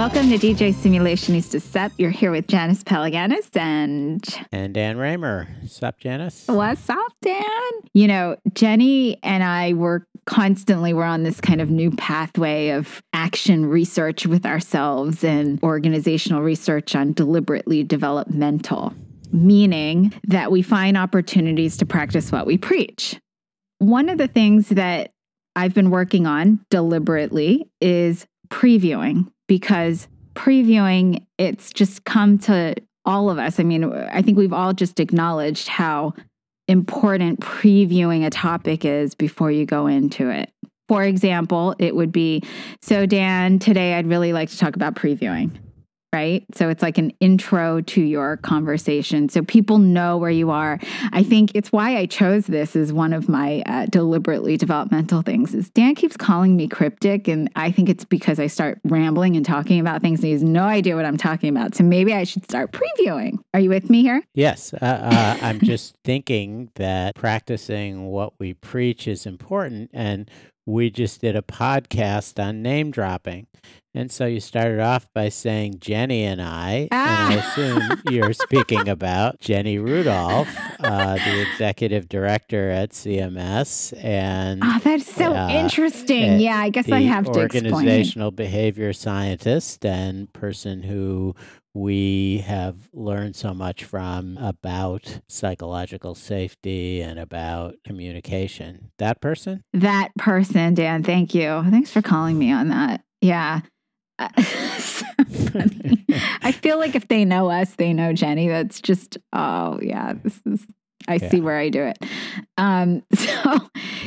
Welcome to DJ Simulationista Sup. You're here with Janice Palaganas and And Dan Raemer. Sup, Janice? what's up, Dan? You know, Jenny and I were constantly we're on this kind of new pathway of action research with ourselves and organizational research on deliberately developmental, meaning that we find opportunities to practice what we preach. One of the things that I've been working on deliberately is previewing because previewing it's just come to all of us. I mean, I think we've all just acknowledged how important previewing a topic is before you go into it. For example, it would be so, Dan, today I'd really like to talk about previewing, right? So it's like an intro to your conversation so people know where you are. I think it's why I chose this as one of my uh, deliberately developmental things is Dan keeps calling me cryptic and I think it's because I start rambling and talking about things and he has no idea what I'm talking about. So maybe I should start previewing. Are you with me here? Yes. Uh, uh, I'm just thinking that practicing what we preach is important. And we just did a podcast on name dropping. And so you started off by saying Jenny and I, and I Ah. assume you're speaking about Jenny Rudolph, uh, the executive director at CMS, and Oh, that's so uh, interesting. uh, yeah, I guess I have to explain. organizational behavior scientist and person who we have learned so much from about psychological safety and about communication. That person? That person, Dan, thank you. Thanks for calling me on that. Yeah. Uh. I feel like if they know us, they know Jenny. That's just, oh, yeah, this is, I see where I do it. Um, so,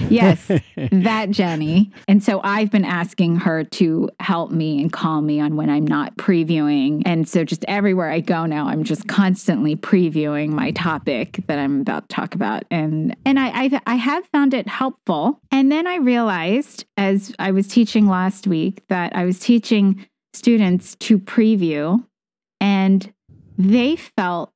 yes, that Jenny. And so I've been asking her to help me and call me on when I'm not previewing. And so just everywhere I go now, I'm just constantly previewing my topic that I'm about to talk about. And and I I, I have found it helpful. And then I realized as I was teaching last week that I was teaching students to preview and they felt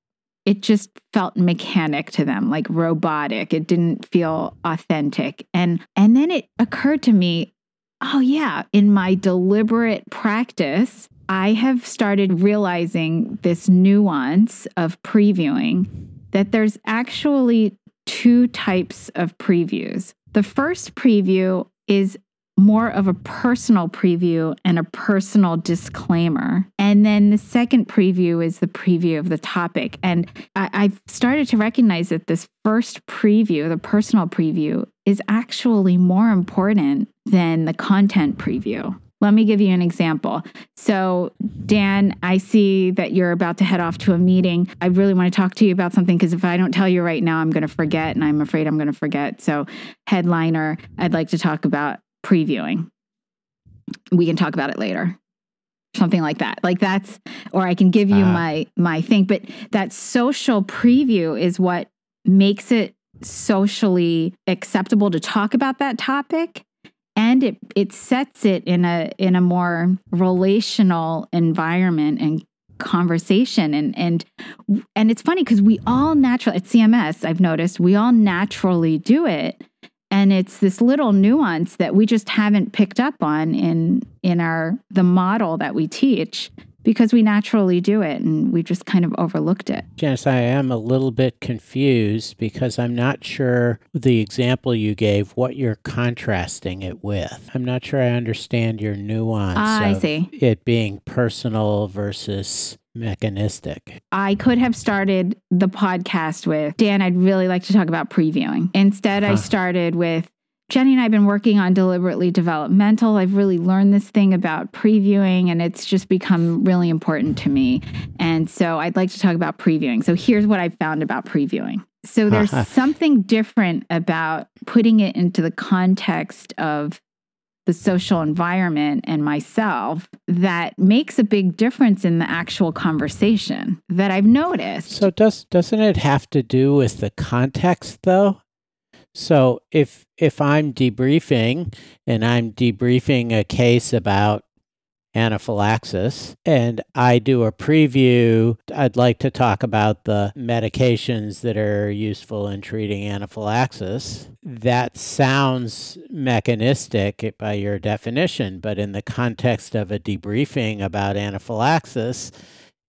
it just felt mechanic to them like robotic. It didn't feel authentic. And and then it occurred to me oh yeah in my deliberate practice i have started realizing this nuance of previewing that there's actually two types of previews. The first preview is more of a personal preview and a personal disclaimer. And then the second preview is the preview of the topic. And I, I've started to recognize that this first preview, the personal preview, is actually more important than the content preview. Let me give you an example. So, Dan, I see that you're about to head off to a meeting. I really want to talk to you about something because if I don't tell you right now, I'm going to forget, and I'm afraid I'm going to forget. So, headliner, I'd like to talk about previewing. We can talk about it later. Something like that. Like that's or I can give you Ah. my my thing, but that social preview is what makes it socially acceptable to talk about that topic and it it sets it in a in a more relational environment and conversation and and and it's funny because we all naturally at CMS I've noticed we all naturally do it and it's this little nuance that we just haven't picked up on in in our the model that we teach because we naturally do it and we just kind of overlooked it. Janice, I am a little bit confused because I'm not sure the example you gave what you're contrasting it with. I'm not sure I understand your nuance Ah, I see. it being personal versus mechanistic. I could have started the podcast with Dan, I'd really like to talk about previewing. Instead, I started with Jenny and I have been working on deliberately developmental. I've really learned this thing about previewing, and it's just become really important to me. And so I'd like to talk about previewing. So here's what I found about previewing. So there's something different about putting it into the context of the social environment and myself that makes a big difference in the actual conversation that I've noticed. So does doesn't it have to do with the context though? So if if I'm debriefing and I'm debriefing a case about anaphylaxis and I do a preview, I'd like to talk about the medications that are useful in treating anaphylaxis. That sounds mechanistic by your definition, but in the context of a debriefing about anaphylaxis,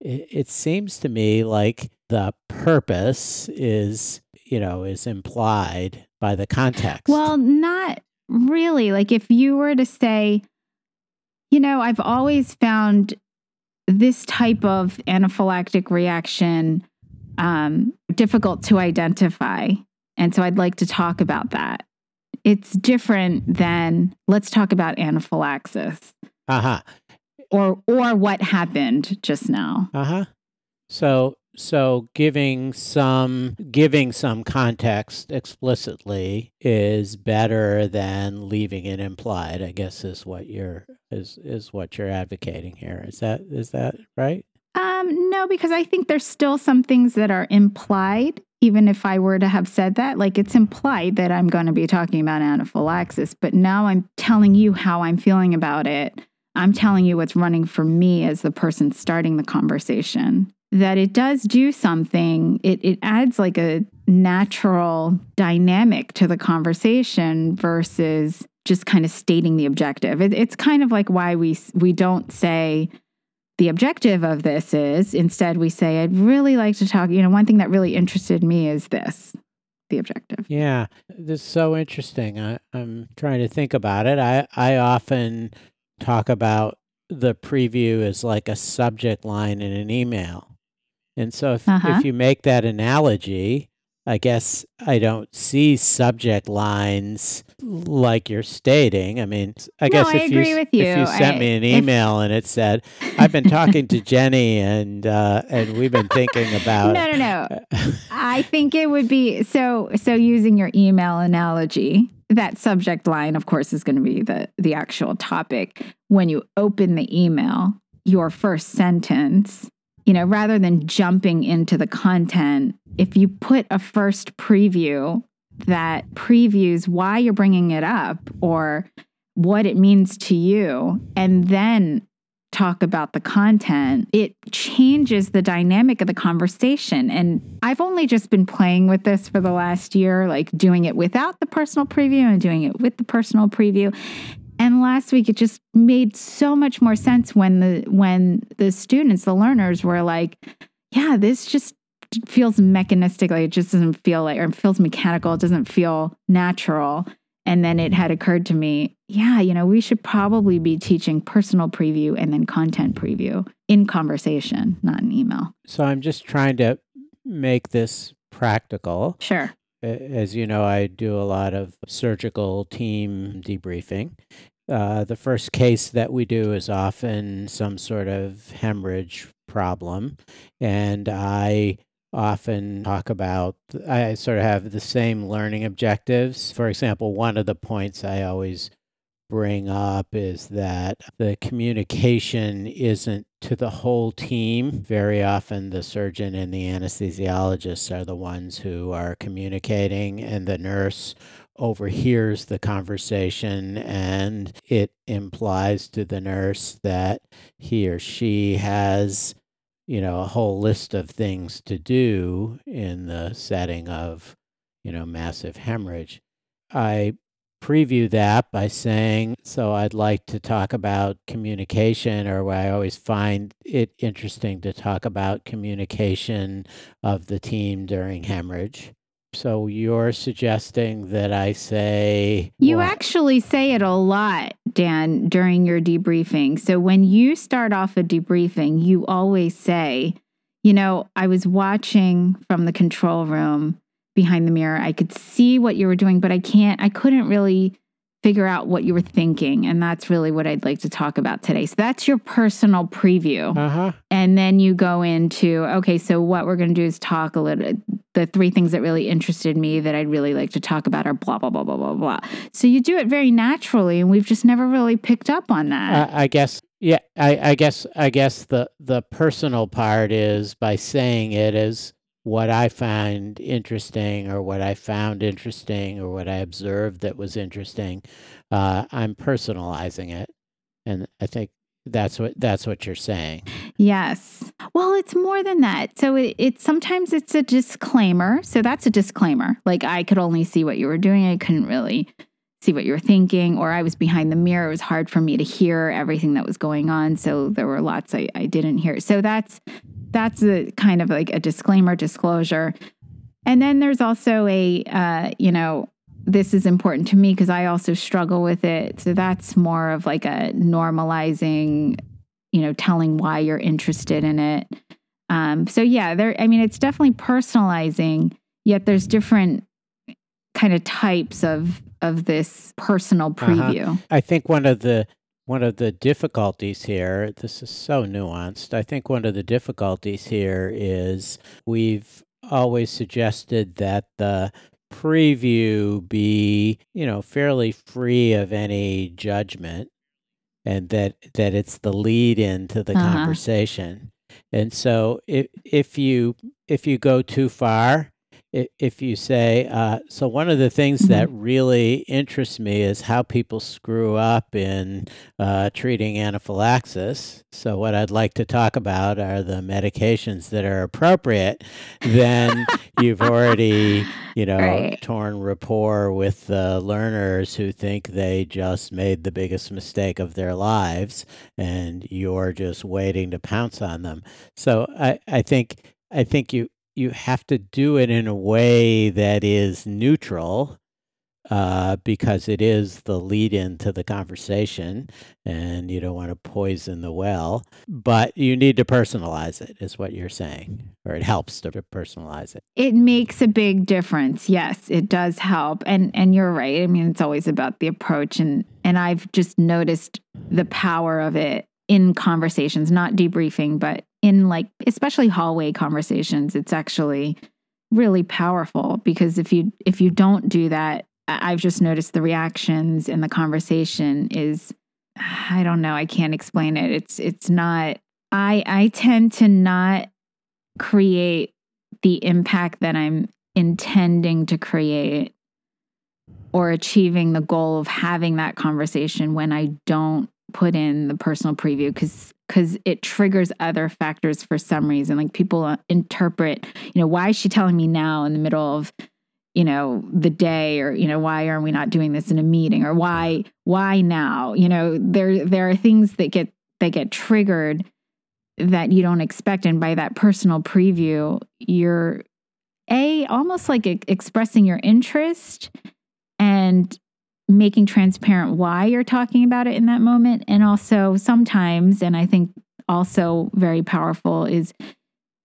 it, seems to me like the purpose is, you know, is implied by the context. Well, not really. Like if you were to say, you know, I've always found this type of anaphylactic reaction um, difficult to identify. And so I'd like to talk about that. It's different than let's talk about anaphylaxis. Uh-huh. Or or what happened just now. Uh-huh. So so giving some giving some context explicitly is better than leaving it implied i guess is what you're is is what you're advocating here. Is that is that right? Um no because i think there's still some things that are implied even if i were to have said that. Like it's implied that i'm going to be talking about anaphylaxis but now i'm telling you how i'm feeling about it. I'm telling you what's running for me as the person starting the conversation that it does do something. It, it adds like a natural dynamic to the conversation versus just kind of stating the objective. It, it's kind of like why we we don't say the objective of this is. Instead, we say I'd really like to talk. You know, one thing that really interested me is this. The objective. Yeah, this is so interesting. I, I'm trying to think about it. I I often talk about the preview as like a subject line in an email and so if, uh-huh. if you make that analogy, I guess I don't see subject lines like you're stating. I mean, I no, guess I if you, you, you, if you sent I, me an email if... and it said, "I've been talking to Jenny and uh, and we've been thinking about," no, no, no. I think it would be so. So using your email analogy, that subject line, of course, is going to be the the actual topic. When you open the email, your first sentence you know, rather than jumping into the content, if you put a first preview that previews why you're bringing it up or what it means to you, and then talk about the content, it changes the dynamic of the conversation. And I've only just been playing with this for the last year, like doing it without the personal preview and doing it with the personal preview. And last week it just made so much more sense when the when the students, the learners were like, yeah, this just feels mechanistic like it just doesn't feel like or it feels mechanical, it doesn't feel natural. And then it had occurred to me, yeah, you know, we should probably be teaching personal preview and then content preview in conversation, not in email. So I'm just trying to make this practical. Sure. As you know, I do a lot of surgical team debriefing. Uh, the first case that we do is often some sort of hemorrhage problem. And I often talk about, I sort of have the same learning objectives. For example, one of the points I always bring up is that the communication isn't to the whole team. Very often, the surgeon and the anesthesiologist are the ones who are communicating, and the nurse overhears the conversation and it implies to the nurse that he or she has you know a whole list of things to do in the setting of you know massive hemorrhage i preview that by saying, so I'd like to talk about communication, or I always find it interesting to talk about communication of the team during hemorrhage. So you're suggesting that I say. You what? actually say it a lot, Dan, during your debriefing. So when you start off a debriefing, you always say, you know, I was watching from the control room behind the mirror. I could see what you were doing, but I can't, I couldn't really figure out what you were thinking. And that's really what I'd like to talk about today. So that's your personal preview. Uh-huh. And then you go into, okay, so what we're going to do is talk a little, the three things that really interested me that I'd really like to talk about are blah blah blah blah blah blah. So you do it very naturally, and we've just never really picked up on that. Uh, I guess yeah, I, I guess I guess the the personal part is by saying it as what I find interesting or what I found interesting or what I observed that was interesting. Uh, I'm personalizing it, and I think that's what that's what you're saying. Yes. Well, it's more than that. So it, it sometimes it's a disclaimer. So that's a disclaimer. Like I could only see what you were doing. I couldn't really see what you were thinking, or I was behind the mirror. It was hard for me to hear everything that was going on. So there were lots I, I didn't hear. So that's that's a kind of like a disclaimer, disclosure. And then there's also a uh, you know, this is important to me because I also struggle with it. So that's more of like a normalizing, you know, telling why you're interested in it. Um, so yeah, there. I mean, it's definitely personalizing. Yet there's different kind of types of of this personal Uh-huh. preview. I think one of the one of the difficulties here, this is so nuanced. I think one of the difficulties here is we've always suggested that the preview be, you know, fairly free of any judgment and that that it's the lead into the Uh-huh. conversation. And so if if you if you go too far, if you say, uh, so one of the things that really interests me is how people screw up in uh, treating anaphylaxis. So, what I'd like to talk about are the medications that are appropriate. Then you've already, you know, Right. torn rapport with the learners who think they just made the biggest mistake of their lives, and you're just waiting to pounce on them. So, I, I think, I think you you have to do it in a way that is neutral uh, because it is the lead in to the conversation and you don't want to poison the well. But you need to personalize it, is what you're saying, or it helps to personalize it. It makes a big difference. Yes, it does help. And and you're right. I mean, it's always about the approach and and I've just noticed the power of it in conversations, not debriefing, but in like especially hallway conversations, it's actually really powerful because if you if you don't do that, I've just noticed the reactions in the conversation is I don't know, I can't explain it. It's it's not I I tend to not create the impact that I'm intending to create or achieving the goal of having that conversation when I don't put in the personal preview because because it triggers other factors for some reason. Like people uh, interpret you know why is she telling me now in the middle of you know the day? or you know why aren't we not doing this in a meeting? or why why now? You know there there are things that get that get triggered that you don't expect and by that personal preview you're a almost like expressing your interest and making transparent why you're talking about it in that moment. And also sometimes and i think also very powerful is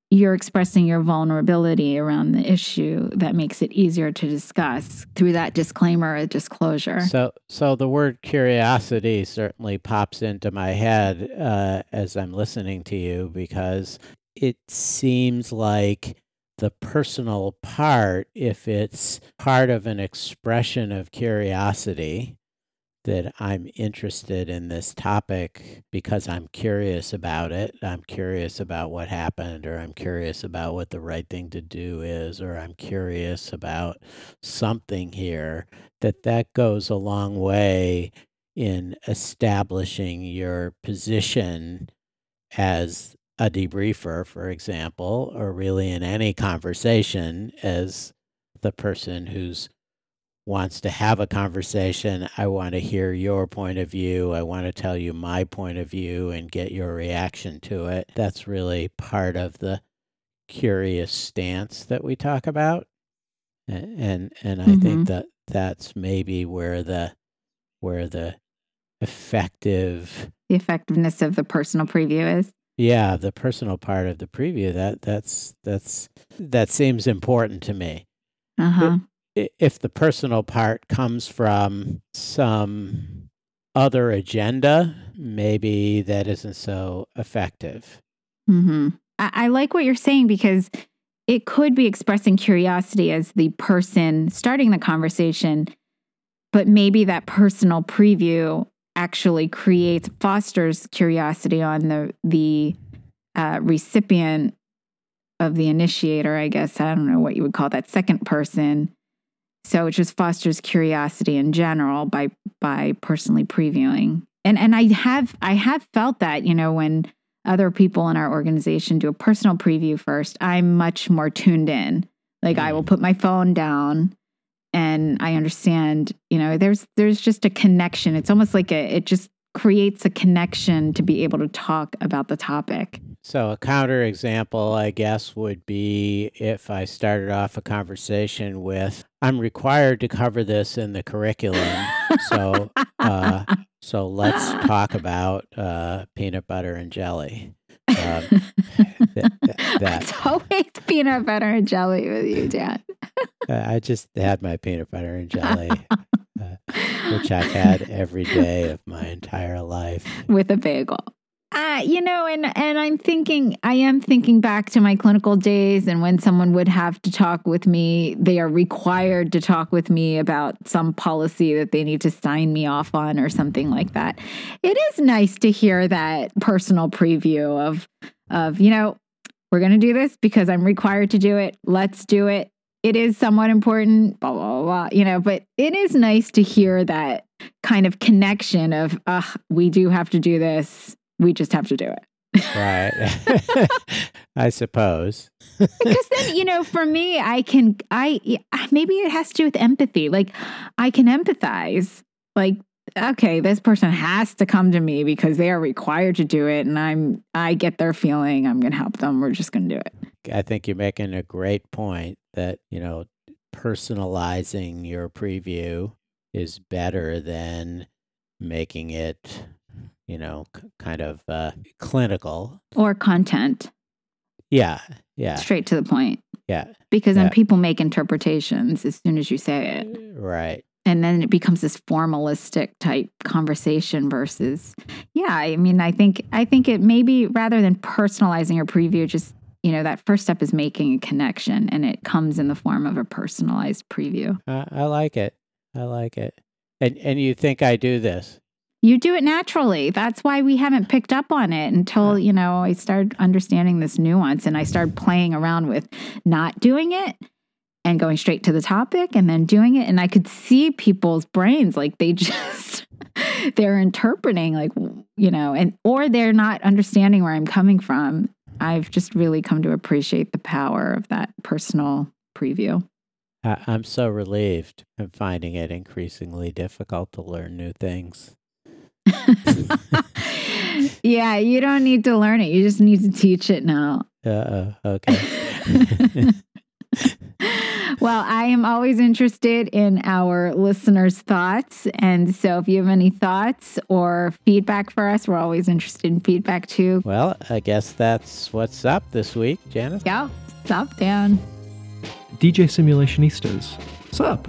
you're expressing your vulnerability around the issue that makes it easier to discuss through that disclaimer or disclosure. So, so the word curiosity certainly pops into my head uh, as I'm listening to you because it seems like the personal part, if it's part of an expression of curiosity, that I'm interested in this topic because I'm curious about it. I'm curious about what happened, or I'm curious about what the right thing to do is, or I'm curious about something here that that goes a long way in establishing your position as a debriefer, for example, or really in any conversation as the person who's wants to have a conversation. I want to hear your point of view. I want to tell you my point of view and get your reaction to it. That's really part of the curious stance that we talk about. A- And and I think Mhm. that that's maybe where the where the effective the effectiveness of the personal preview is yeah, the personal part of the preview that that's that's that seems important to me. uh-huh if the personal part comes from some other agenda, maybe that isn't so effective. hmm I, I like what you're saying because it could be expressing curiosity as the person starting the conversation, but maybe that personal preview actually creates fosters curiosity on the the uh, recipient of the initiator. I guess I don't know what you would call that second person. So it just fosters curiosity in general by by personally previewing. And and I have I have felt that you know when other people in our organization do a personal preview first, I'm much more tuned in. Like I will mm. put my phone down and I understand, you know, there's there's just a connection. It's almost like a it just creates a connection to be able to talk about the topic. So a counter example, I guess, would be if I started off a conversation with, "I'm required to cover this in the curriculum, so uh, so let's talk about uh, peanut butter and jelly." Um, th- th- that. It's always peanut butter and jelly with you, Dan. I just had my peanut butter and jelly, uh, which I've had every day of my entire life. With a bagel. Uh, you know, and and I'm thinking, I am thinking back to my clinical days, and when someone would have to talk with me, they are required to talk with me about some policy that they need to sign me off on, or something like that. It is nice to hear that personal preview of of you know, we're going to do this because I'm required to do it. Let's do it. It is somewhat important, blah blah blah. You know, but it is nice to hear that kind of connection of, uh, we do have to do this we just have to do it. right. I suppose. because then, you know, for me, I can, I, maybe it has to do with empathy. Like, I can empathize. Like, okay, this person has to come to me because they are required to do it. And I'm, I get their feeling. I'm going to help them. We're just going to do it. I think you're making a great point that, you know, personalizing your preview is better than making it you know, c- kind of uh, clinical or content. Yeah, yeah. Straight to the point. Yeah. Because yeah. then people make interpretations as soon as you say it. Right. And then it becomes this formalistic type conversation versus yeah, I mean I think I think it maybe rather than personalizing your preview just you know that first step is making a connection and it comes in the form of a personalized preview. Uh, I like it. I like it. And and you think I do this? you do it naturally. That's why we haven't picked up on it until, you know, I started understanding this nuance and I started playing around with not doing it and going straight to the topic and then doing it. And I could see people's brains like they just, they're interpreting, like, you know, and, or they're not understanding where I'm coming from. I've just really come to appreciate the power of that personal preview. I'm so relieved. I'm finding it increasingly difficult to learn new things. yeah, you don't need to learn it. You just need to teach it now. Uh, okay. well, I am always interested in our listeners' thoughts. And so if you have any thoughts or feedback for us, we're always interested in feedback too. Well, I guess that's what's up this week, Janice. Yeah, stop down. DJ Simulationistas, Sup?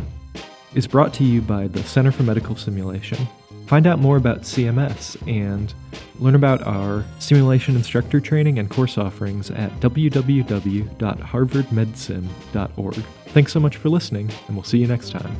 is brought to you by the Center for Medical Simulation Find out more about CMS and learn about our simulation instructor training and course offerings at www.harvardmedsim.org. Thanks so much for listening, and we'll see you next time.